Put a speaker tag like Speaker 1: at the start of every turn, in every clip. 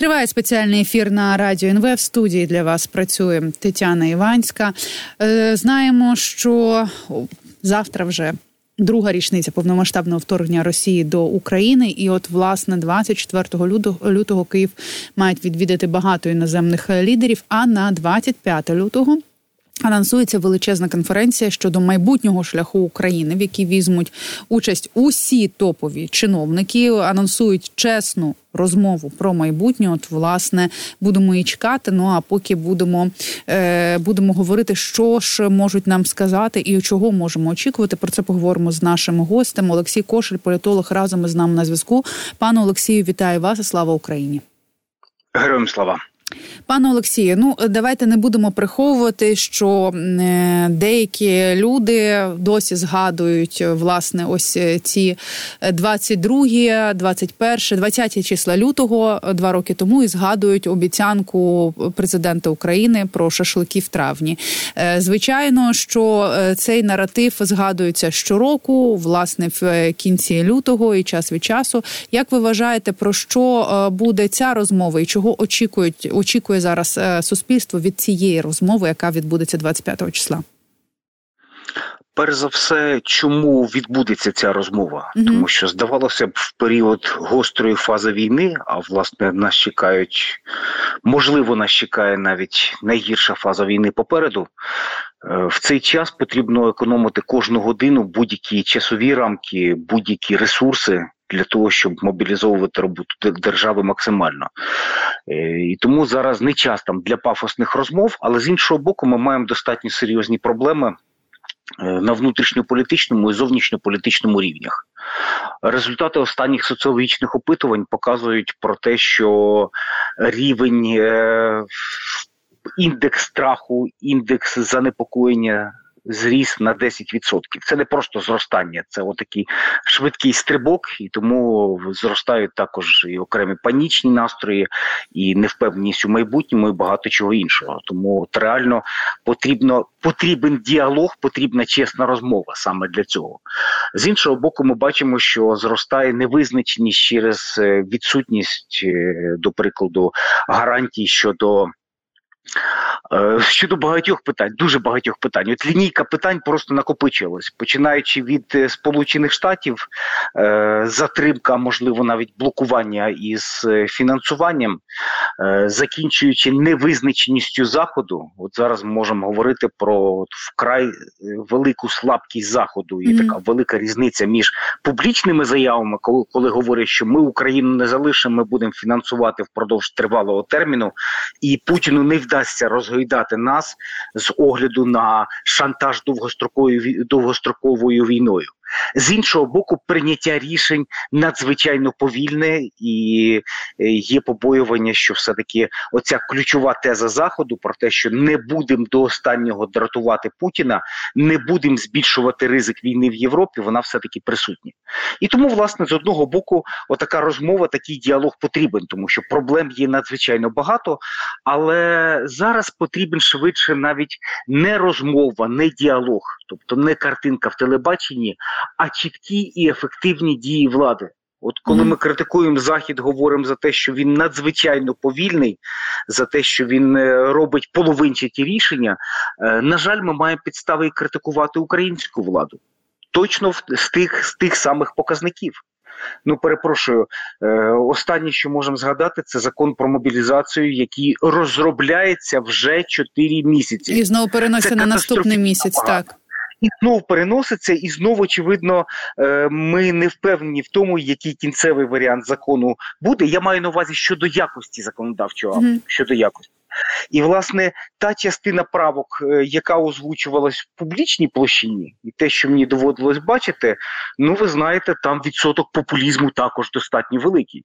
Speaker 1: Триває спеціальний ефір на радіо НВ. В студії для вас працює Тетяна Іванська. Е, знаємо, що завтра вже. Друга річниця повномасштабного вторгнення Росії до України, і от власне 24 лютого лютого Київ мають відвідати багато іноземних лідерів. А на 25 лютого Анонсується величезна конференція щодо майбутнього шляху України, в якій візьмуть участь усі топові чиновники. Анонсують чесну розмову про майбутнє. От власне будемо і чекати. Ну а поки будемо е, будемо говорити, що ж можуть нам сказати і чого можемо очікувати. Про це поговоримо з нашим гостем. Олексій Кошель, політолог, разом із нами на зв'язку. Пане Олексію, вітаю вас і слава Україні!
Speaker 2: Героям слава!
Speaker 1: Пане Олексію, ну давайте не будемо приховувати, що е, деякі люди досі згадують власне ось е, ці 22, 21, 20 числа лютого два роки тому і згадують обіцянку президента України про шашлики в травні. Е, звичайно, що цей наратив згадується щороку, власне, в кінці лютого і час від часу. Як ви вважаєте, про що буде ця розмова і чого очікують? Очікує зараз е, суспільство від цієї розмови, яка відбудеться 25 числа?
Speaker 2: Перш за все, чому відбудеться ця розмова? Mm-hmm. Тому що здавалося б, в період гострої фази війни, а власне нас чекають, можливо, нас чекає навіть найгірша фаза війни попереду. Е, в цей час потрібно економити кожну годину будь-які часові рамки, будь-які ресурси для того, щоб мобілізовувати роботу держави максимально. Е, і тому зараз не час там для пафосних розмов, але з іншого боку, ми маємо достатньо серйозні проблеми. Е, на внутрішньополітичному і зовнішньополітичному рівнях результати останніх соціологічних опитувань показують про те, що рівень е, індекс страху, індекс занепокоєння зріс на 10%. Це не просто зростання, це отакий швидкий стрибок, і тому зростають також і окремі панічні настрої, і невпевненість у майбутньому, і багато чого іншого. Тому от реально потрібно потрібен діалог, потрібна чесна розмова саме для цього. З іншого боку, ми бачимо, що зростає невизначеність через е, відсутність, е, до прикладу, гарантій щодо. Е, щодо багатьох питань, дуже багатьох питань. От лінійка питань просто накопичилась, починаючи від е, Сполучених Штатів, е, затримка, можливо, навіть блокування із фінансуванням, закінчуючи невизначеністю заходу. От зараз ми можемо говорити про от, вкрай велику слабкість заходу, і mm-hmm. така велика різниця між публічними заявами, коли, коли говорять, що ми Україну не залишимо, ми будемо фінансувати впродовж тривалого терміну, і Путіну не вдасться розгойдати нас з огляду на шантаж довгостроковою довгостроковою війною. З іншого боку, прийняття рішень надзвичайно повільне, і е, є побоювання, що все-таки оця ключова теза заходу про те, що не будемо до останнього дратувати Путіна, не будемо збільшувати ризик війни в Європі. Вона все таки присутня. І тому, власне, з одного боку, отака розмова, такий діалог потрібен, тому що проблем є надзвичайно багато. Але зараз потрібен швидше навіть не розмова, не діалог, тобто не картинка в телебаченні а чіткі і ефективні дії влади. От коли ми критикуємо захід, говоримо за те, що він надзвичайно повільний, за те, що він е, робить половинчаті рішення. Е, на жаль, ми маємо підстави і критикувати українську владу точно з тих з тих самих показників. Ну, перепрошую, е, останнє, що можемо згадати, це закон про мобілізацію, який розробляється вже 4 місяці,
Speaker 1: і знову переноситься на наступний місяць. Так
Speaker 2: і знову переноситься, і знову очевидно, е, ми не впевнені в тому, який кінцевий варіант закону буде. Я маю на увазі щодо якості законодавчого mm-hmm. щодо якості. І, власне, та частина правок, е, яка озвучувалась в публічній площині, і те, що мені доводилось бачити, ну ви знаєте, там відсоток популізму також достатньо великий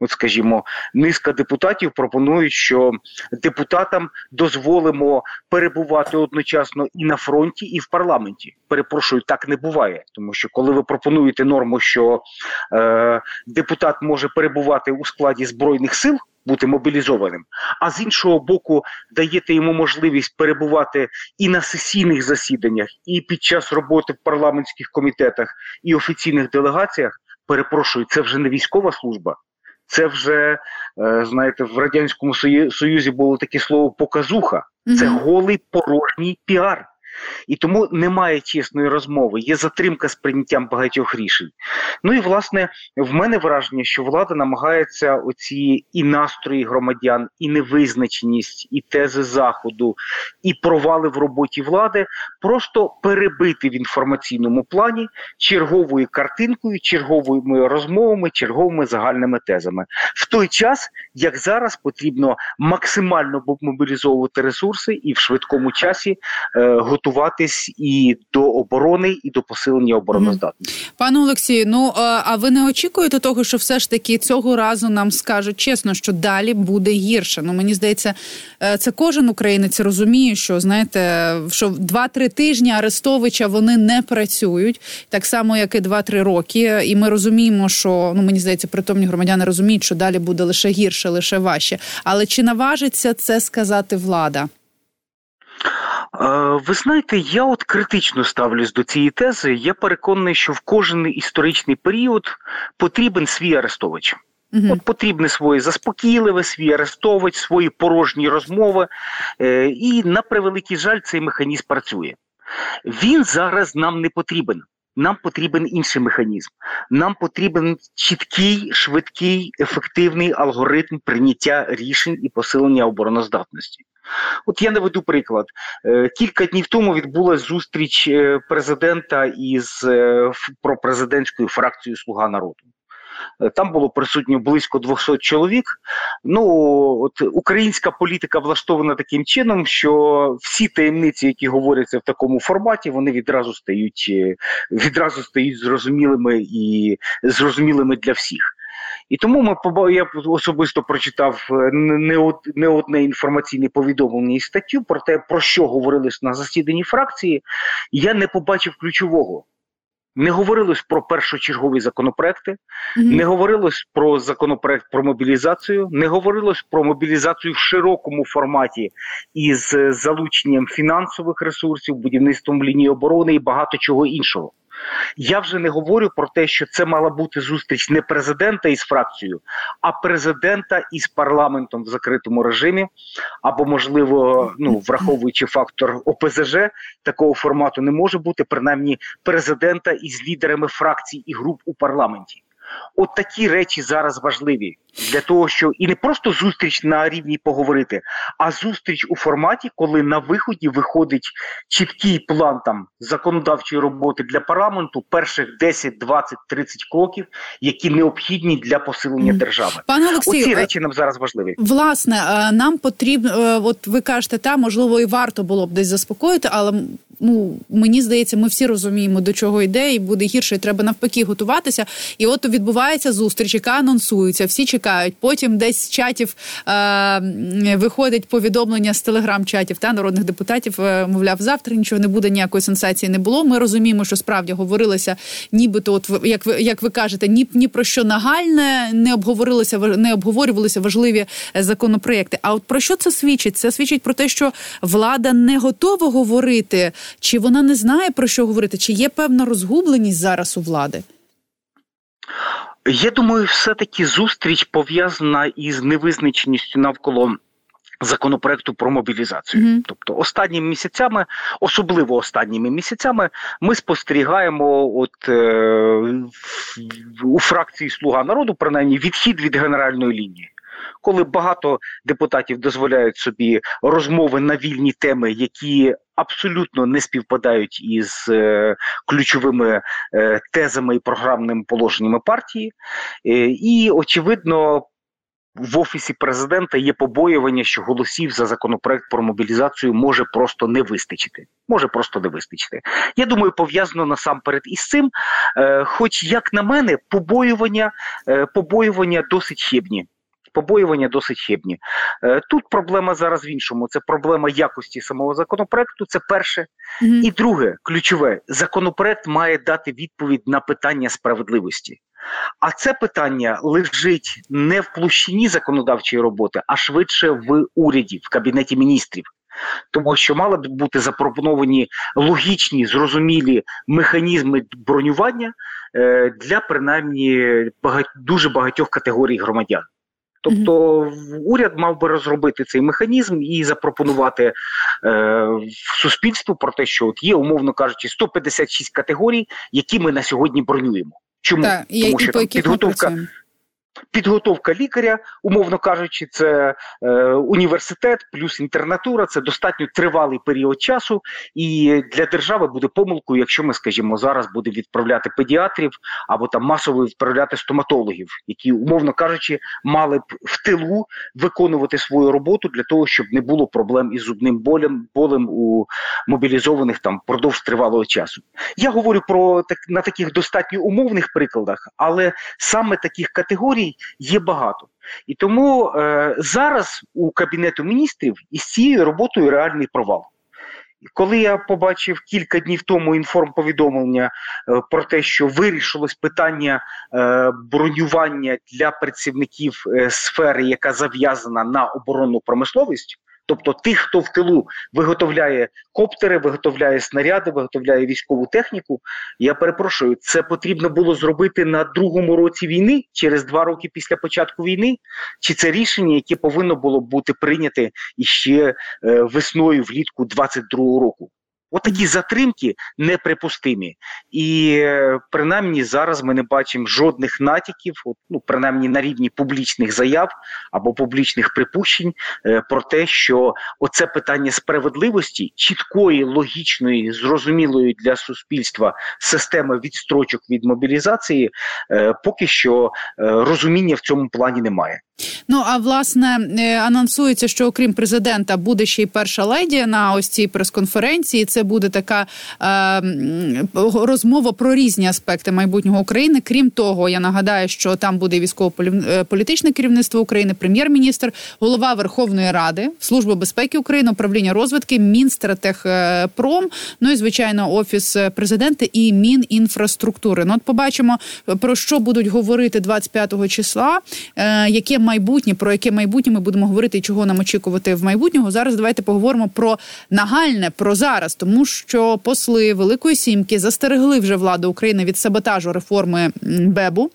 Speaker 2: от скажімо, низка депутатів пропонують, що депутатам дозволимо перебувати одночасно і на фронті, і в парламенті. Перепрошую, так не буває, тому що коли ви пропонуєте норму, що е, депутат може перебувати у складі збройних сил. Бути мобілізованим, а з іншого боку, даєте йому можливість перебувати і на сесійних засіданнях, і під час роботи в парламентських комітетах і офіційних делегаціях. Перепрошую, це вже не військова служба, Це вже знаєте, в радянському союзі було таке слово показуха. Це голий порожній піар. І тому немає чесної розмови, є затримка з прийняттям багатьох рішень. Ну і власне в мене враження, що влада намагається оці і настрої громадян, і невизначеність, і тези заходу, і провали в роботі влади просто перебити в інформаційному плані черговою картинкою, черговими розмовами, черговими загальними тезами. В той час, як зараз потрібно максимально мобілізовувати ресурси і в швидкому часі е, готувати готуватись і до оборони, і до посилення обороноздатності.
Speaker 1: Пане Олексію, ну а ви не очікуєте того, що все ж таки цього разу нам скажуть чесно, що далі буде гірше? Ну мені здається, е, це кожен українець розуміє, що знаєте, що два-три тижні Арестовича вони не працюють так само, як і два-три роки. І ми розуміємо, що ну мені здається, притомні громадяни розуміють, що далі буде лише гірше, лише важче. Але чи наважиться це сказати влада?
Speaker 2: Ви знаєте, я от критично ставлюсь до цієї тези. Я переконаний, що в кожен історичний період потрібен свій арестович. Угу. От потрібне своє заспокійливе, свій арестович, свої порожні розмови. Е, і на превеликий жаль, цей механізм працює. Він зараз нам не потрібен. Нам потрібен інший механізм. Нам потрібен чіткий, швидкий, ефективний алгоритм прийняття рішень і посилення обороноздатності. От я наведу приклад. Е, кілька днів тому відбулася зустріч е, президента із е, пропрезидентською фракцією Слуга народу. Там було присутньо близько 200 чоловік. Ну от українська політика влаштована таким чином, що всі таємниці, які говоряться в такому форматі, вони відразу стають відразу стають зрозумілими і зрозумілими для всіх. І тому ми я особисто прочитав е, не не одне інформаційне повідомлення і статтю про те, про що говорилось на засіданні фракції. Я не побачив ключового. Не говорилось про першочергові законопроекти, mm-hmm. не говорилось про законопроект про мобілізацію, не говорилось про мобілізацію в широкому форматі із е, залученням фінансових ресурсів, будівництвом лінії оборони і багато чого іншого. Я вже не говорю про те, що це мала бути зустріч не президента із фракцією, а президента із парламентом в закритому режимі, або, можливо, ну враховуючи фактор ОПЗЖ, такого формату не може бути, принаймні президента із лідерами фракцій і груп у парламенті. От такі речі зараз важливі для того, що і не просто зустріч на рівні поговорити, а зустріч у форматі, коли на виході виходить чіткий план там законодавчої роботи для парламенту, перших 10, 20, 30 кроків, які необхідні для посилення держави.
Speaker 1: Пане Олексію,
Speaker 2: Оці речі нам зараз важливі.
Speaker 1: Власне, е, нам потрібно, е, от ви кажете, та можливо, і варто було б десь заспокоїти, але ну мені здається, ми всі розуміємо, до чого йде, і буде гірше. і Треба навпаки готуватися. І от відбувається зустріч, яка анонсується. Всі чекають. Потім десь з чатів е, виходить повідомлення з телеграм-чатів та народних депутатів. Е, мовляв, завтра нічого не буде, ніякої сенсації не було. Ми розуміємо, що справді говорилося, нібито, от як ви як ви кажете, ні ні про що нагальне не обговорилося, не обговорювалися важливі законопроекти. А от про що це свідчить? Це свідчить про те, що влада не готова говорити, чи вона не знає про що говорити, чи є певна розгубленість зараз у влади.
Speaker 2: Я думаю, все-таки зустріч пов'язана із невизначеністю навколо. Законопроекту про мобілізацію, mm-hmm. тобто останніми місяцями, особливо останніми місяцями, ми спостерігаємо, от е, у фракції Слуга народу принаймні відхід від генеральної лінії коли багато депутатів дозволяють собі розмови на вільні теми, які абсолютно не співпадають із е, ключовими е, тезами і програмними положеннями партії, е, і очевидно. В офісі президента є побоювання, що голосів за законопроект про мобілізацію може просто не вистачити. Може просто не вистачити. Я думаю, пов'язано насамперед із цим. Хоч, як на мене, побоювання, побоювання досить хибні побоювання досить хибні. Е, тут проблема зараз в іншому. Це проблема якості самого законопроекту. Це перше. Mm-hmm. І друге, ключове, законопроект має дати відповідь на питання справедливості. А це питання лежить не в площині законодавчої роботи, а швидше в уряді, в кабінеті міністрів. тому що мали б бути запропоновані логічні зрозумілі механізми бронювання е, для принаймні багать, дуже багатьох категорій громадян. Тобто уряд мав би розробити цей механізм і запропонувати е, суспільству про те, що от є, умовно кажучи, 156 категорій, які ми на сьогодні бронюємо. Чому?
Speaker 1: Так,
Speaker 2: тому, що там підготовка Підготовка лікаря, умовно кажучи, це е, університет плюс інтернатура. Це достатньо тривалий період часу, і для держави буде помилкою, якщо ми, скажімо, зараз будемо відправляти педіатрів або там масово відправляти стоматологів, які, умовно кажучи, мали б в тилу виконувати свою роботу для того, щоб не було проблем із зубним болем болем у мобілізованих там впродовж тривалого часу. Я говорю про так на таких достатньо умовних прикладах, але саме таких категорій є багато. І тому е, зараз у Кабінету міністрів із цією роботою реальний провал. Коли я побачив кілька днів тому інформповідомлення е, про те, що вирішилось питання е, бронювання для працівників е, сфери, яка зав'язана на оборонну промисловість, Тобто тих, хто в тилу виготовляє коптери, виготовляє снаряди, виготовляє військову техніку. Я перепрошую, це потрібно було зробити на другому році війни, через два роки після початку війни. Чи це рішення, яке повинно було бути прийняте іще е, весною влітку 22-го року? Отакі затримки неприпустимі, і е, принаймні зараз ми не бачимо жодних натяків, от, ну принаймні на рівні публічних заяв або публічних припущень е, про те, що оце питання справедливості, чіткої, логічної, зрозумілої для суспільства системи відстрочок від мобілізації, е, поки що розуміння в цьому плані немає.
Speaker 1: Ну а власне анонсується, що окрім президента буде ще й перша леді на ось цій прес-конференції. Це буде така е, розмова про різні аспекти майбутнього України. Крім того, я нагадаю, що там буде військово-політичне керівництво України, прем'єр-міністр, голова Верховної Ради, служба безпеки України, управління розвитки, Мінстратехпром, ну і звичайно, офіс президента і Мінінфраструктури. Ну от побачимо про що будуть говорити 25 числа. Е, яке майбутнє, про яке майбутнє ми будемо говорити і чого нам очікувати в майбутнього. Зараз давайте поговоримо про нагальне, про зараз, тому що посли Великої Сімки застерегли вже владу України від саботажу реформи БЕБу.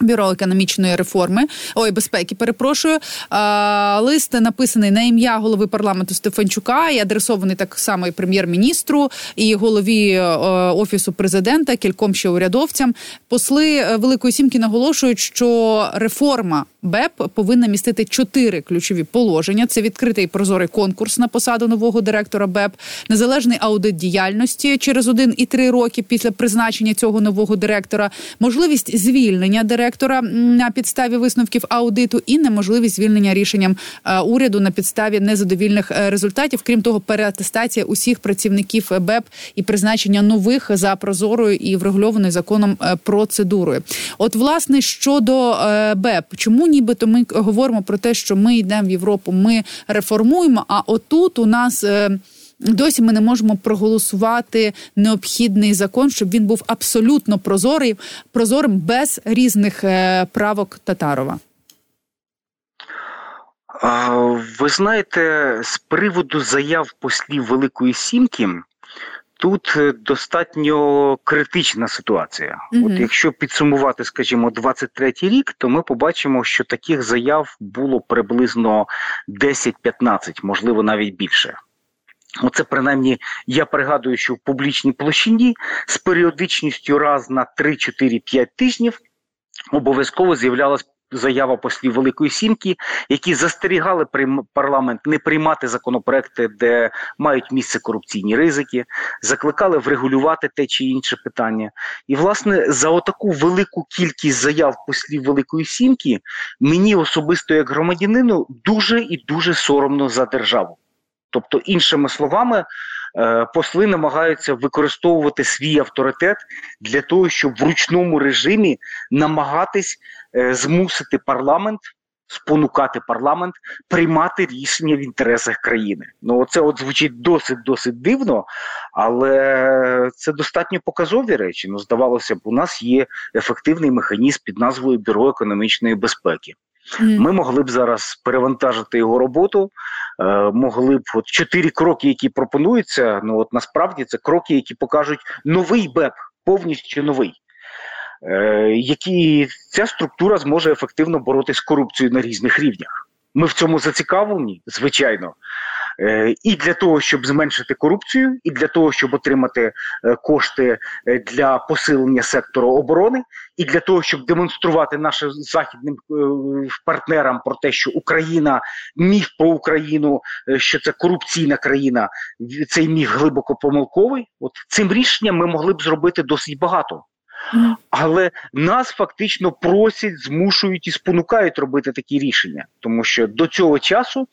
Speaker 1: Бюро економічної реформи ой безпеки. Перепрошую а, лист написаний на ім'я голови парламенту Стефанчука і адресований так само і прем'єр-міністру і голові е, офісу президента, кільком ще урядовцям. Посли е, Великої Сімки наголошують, що реформа БЕП повинна містити чотири ключові положення: це відкритий прозорий конкурс на посаду нового директора БЕП, незалежний аудит діяльності через один і три роки після призначення цього нового директора, можливість звільнення директора на підставі висновків аудиту і неможливість звільнення рішенням е, уряду на підставі незадовільних е, результатів. Крім того, переатестація усіх працівників БЕП і призначення нових за прозорою і врегульованою законом е, процедурою. От, власне, щодо БЕП, чому нібито ми говоримо про те, що ми йдемо в Європу, ми реформуємо. А отут у нас. Досі ми не можемо проголосувати необхідний закон, щоб він був абсолютно прозорий, прозорим без різних е, правок Татарова.
Speaker 2: Ви знаєте, з приводу заяв послів Великої Сімки. Тут е, достатньо критична ситуація. Mm-hmm. От якщо підсумувати, скажімо, 23-й рік, то ми побачимо, що таких заяв було приблизно 10-15, можливо, навіть більше. Оце принаймні я пригадую, що в публічній площині з періодичністю раз на 3-4-5 тижнів обов'язково з'являлась заява послів Великої Сімки, які застерігали парламент не приймати законопроекти, де мають місце корупційні ризики, закликали врегулювати те чи інше питання. І, власне, за отаку велику кількість заяв послів Великої Сімки мені особисто як громадянину дуже і дуже соромно за державу. Тобто, іншими словами, посли намагаються використовувати свій авторитет для того, щоб в ручному режимі намагатись е, змусити парламент. Спонукати парламент приймати рішення в інтересах країни. Ну це от звучить досить досить дивно, але це достатньо показові речі. Ну, здавалося б, у нас є ефективний механізм під назвою Бюро економічної безпеки. Ми могли б зараз перевантажити його роботу. Е, могли б от чотири кроки, які пропонуються. Ну от насправді це кроки, які покажуть новий БЕП, повністю новий. Е, які ця структура зможе ефективно боротися з корупцією на різних рівнях. Ми в цьому зацікавлені, звичайно. Е, і для того, щоб зменшити корупцію, і для того, щоб отримати е, кошти е, для посилення сектору оборони, і для того, щоб демонструвати нашим західним партнерам про те, що Україна міф про Україну, що це корупційна країна, цей міф глибоко помилковий. От цим рішенням ми могли б зробити досить багато. Але нас фактично просять, змушують і спонукають робити такі рішення, тому що до цього часу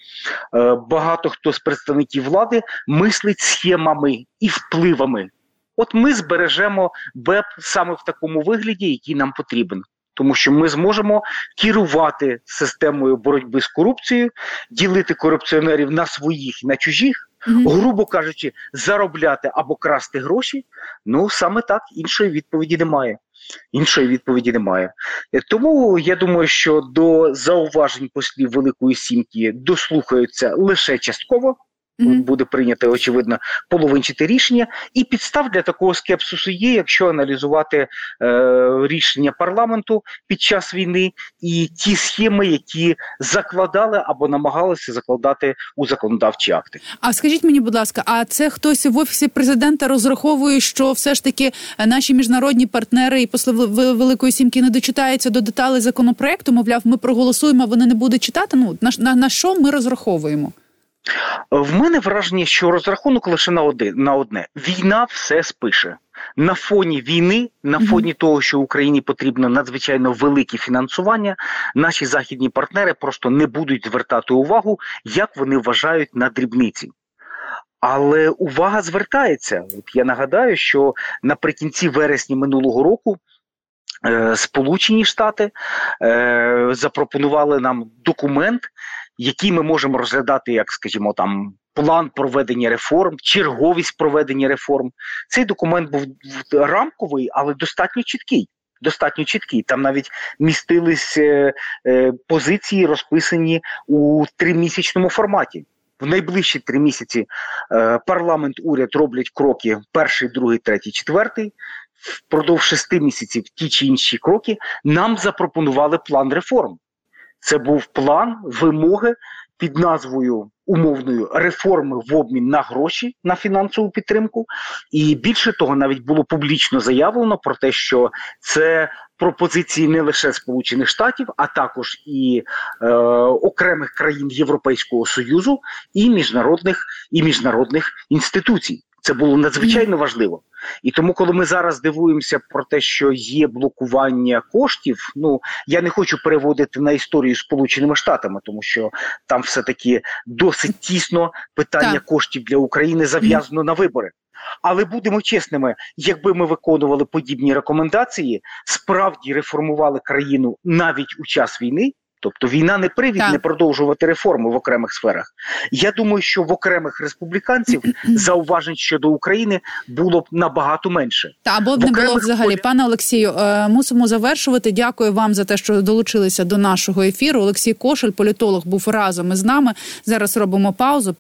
Speaker 2: е, багато хто з представників влади мислить схемами і впливами. От ми збережемо БЕП саме в такому вигляді, який нам потрібен. Тому що ми зможемо керувати системою боротьби з корупцією, ділити корупціонерів на своїх і на чужих, грубо кажучи, заробляти або красти гроші. Ну саме так іншої відповіді немає. Іншої відповіді немає. Е, тому я думаю, що до зауважень послів Великої Сімки дослухаються лише частково. Буде прийнято очевидно половинчате рішення, і підстав для такого скепсису є, якщо аналізувати е, рішення парламенту під час війни і ті схеми, які закладали або намагалися закладати у законодавчі акти.
Speaker 1: А скажіть мені, будь ласка, а це хтось в офісі президента розраховує, що все ж таки наші міжнародні партнери і посли Великої Сімки не дочитаються до деталей законопроекту? Мовляв, ми проголосуємо, а вони не будуть читати. Ну на, на, на що ми розраховуємо?
Speaker 2: В мене враження, що розрахунок лише на один на одне: війна все спише. На фоні війни, на фоні того, що Україні потрібно надзвичайно велике фінансування, наші західні партнери просто не будуть звертати увагу, як вони вважають на дрібниці. Але увага звертається. От Я нагадаю, що наприкінці вересня минулого року. Е, Сполучені Штати е, запропонували нам документ, які ми можемо розглядати, як скажімо, там план проведення реформ, черговість проведення реформ. Цей документ був рамковий, але достатньо чіткий. Достатньо чіткий. Там навіть містились е, е, позиції, розписані у тримісячному форматі. В найближчі три місяці е, парламент уряд роблять кроки: перший, другий, третій, четвертий. Впродовж шести місяців ті чи інші кроки нам запропонували план реформ. Це був план вимоги під назвою умовною реформи в обмін на гроші на фінансову підтримку. І більше того, навіть було публічно заявлено про те, що це пропозиції не лише Сполучених Штатів, а також і е, окремих країн Європейського союзу і міжнародних і міжнародних інституцій. Це було надзвичайно важливо. І тому, коли ми зараз дивуємося про те, що є блокування коштів, ну я не хочу переводити на історію Сполученими Штатами, тому що там все таки досить тісно питання так. коштів для України зав'язано на вибори. Але будемо чесними, якби ми виконували подібні рекомендації, справді реформували країну навіть у час війни. Тобто війна не привід так. не продовжувати реформи в окремих сферах. Я думаю, що в окремих республіканців зауважень щодо України було б набагато менше.
Speaker 1: Та або б не було взагалі, пане Олексію. Е, мусимо завершувати. Дякую вам за те, що долучилися до нашого ефіру. Олексій Кошель, політолог, був разом із нами. Зараз робимо паузу.